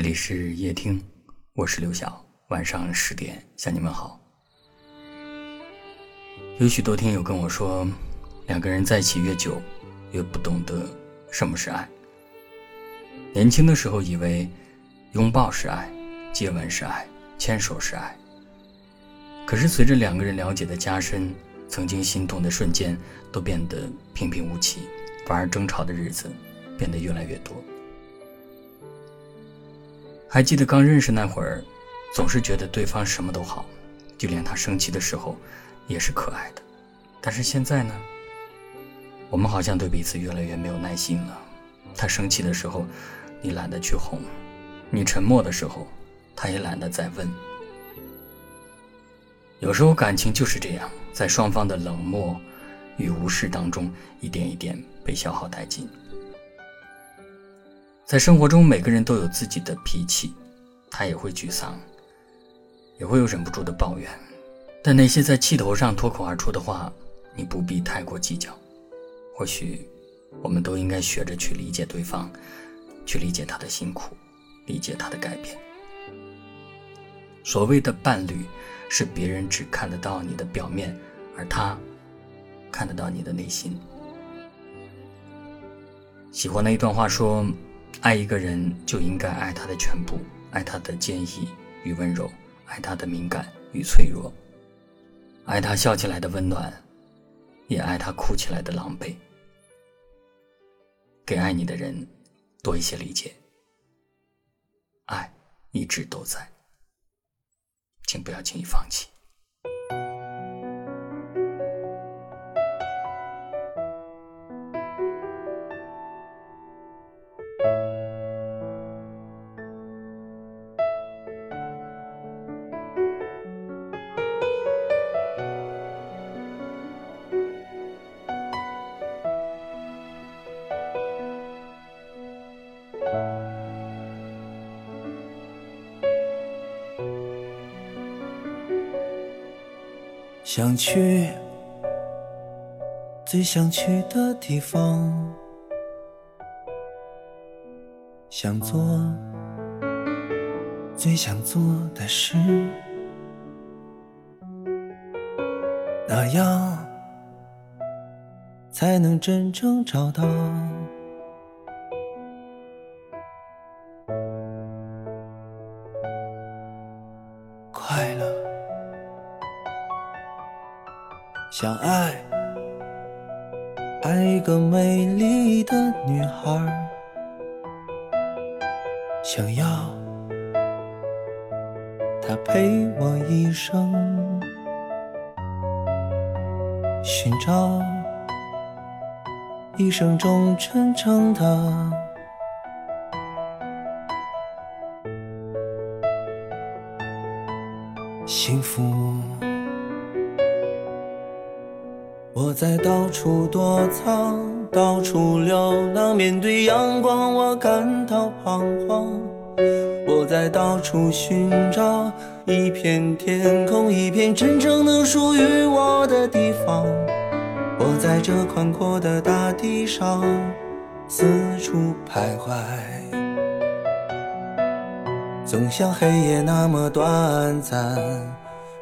这里是夜听，我是刘晓。晚上十点向你们好。有许多听友跟我说，两个人在一起越久，越不懂得什么是爱。年轻的时候以为拥抱是爱，接吻是爱，牵手是爱。可是随着两个人了解的加深，曾经心动的瞬间都变得平平无奇，反而争吵的日子变得越来越多。还记得刚认识那会儿，总是觉得对方什么都好，就连他生气的时候也是可爱的。但是现在呢，我们好像对彼此越来越没有耐心了。他生气的时候，你懒得去哄；你沉默的时候，他也懒得再问。有时候感情就是这样，在双方的冷漠与无视当中，一点一点被消耗殆尽。在生活中，每个人都有自己的脾气，他也会沮丧，也会有忍不住的抱怨。但那些在气头上脱口而出的话，你不必太过计较。或许，我们都应该学着去理解对方，去理解他的辛苦，理解他的改变。所谓的伴侣，是别人只看得到你的表面，而他看得到你的内心。喜欢的一段话说。爱一个人就应该爱他的全部，爱他的坚毅与温柔，爱他的敏感与脆弱，爱他笑起来的温暖，也爱他哭起来的狼狈。给爱你的人多一些理解，爱一直都在，请不要轻易放弃。想去最想去的地方，想做最想做的事，那样才能真正找到。想爱，爱一个美丽的女孩，想要她陪我一生，寻找一生中真正的幸福。我在到处躲藏，到处流浪，面对阳光我感到彷徨。我在到处寻找一片天空，一片真正能属于我的地方。我在这宽阔的大地上四处徘徊，总像黑夜那么短暂，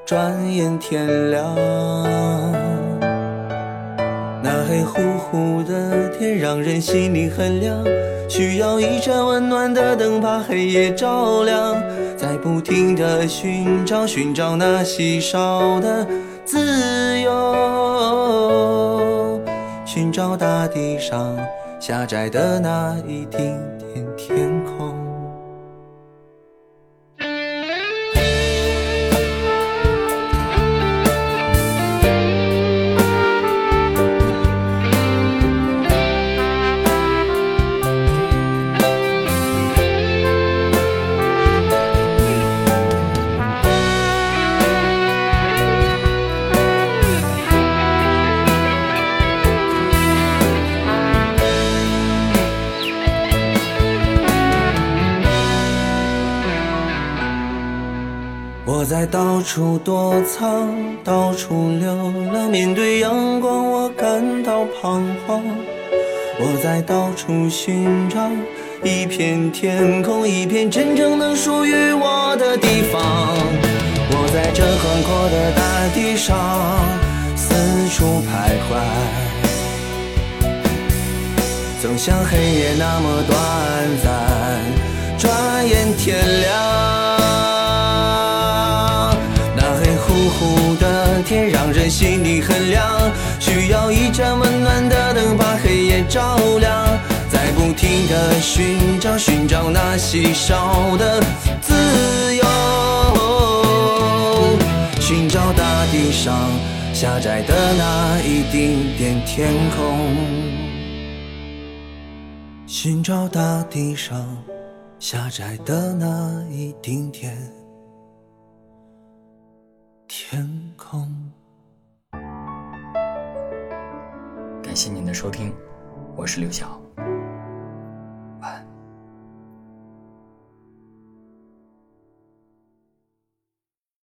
转眼天亮。黑乎乎的天让人心里很凉，需要一盏温暖的灯把黑夜照亮，在不停的寻找，寻找那稀少的自由，寻找大地上狭窄的那一丁点我在到处躲藏，到处流浪，面对阳光我感到彷徨。我在到处寻找一片天空，一片真正能属于我的地方。我在这宽阔的大地上四处徘徊，总像黑夜那么短暂，转眼天亮。天让人心里很凉，需要一盏温暖的灯把黑夜照亮，在不停的寻找，寻找那稀少的自由，寻找大地上狭窄的那一丁点天空，寻找大地上狭窄的那一丁点。天空。感谢您的收听，我是刘晓。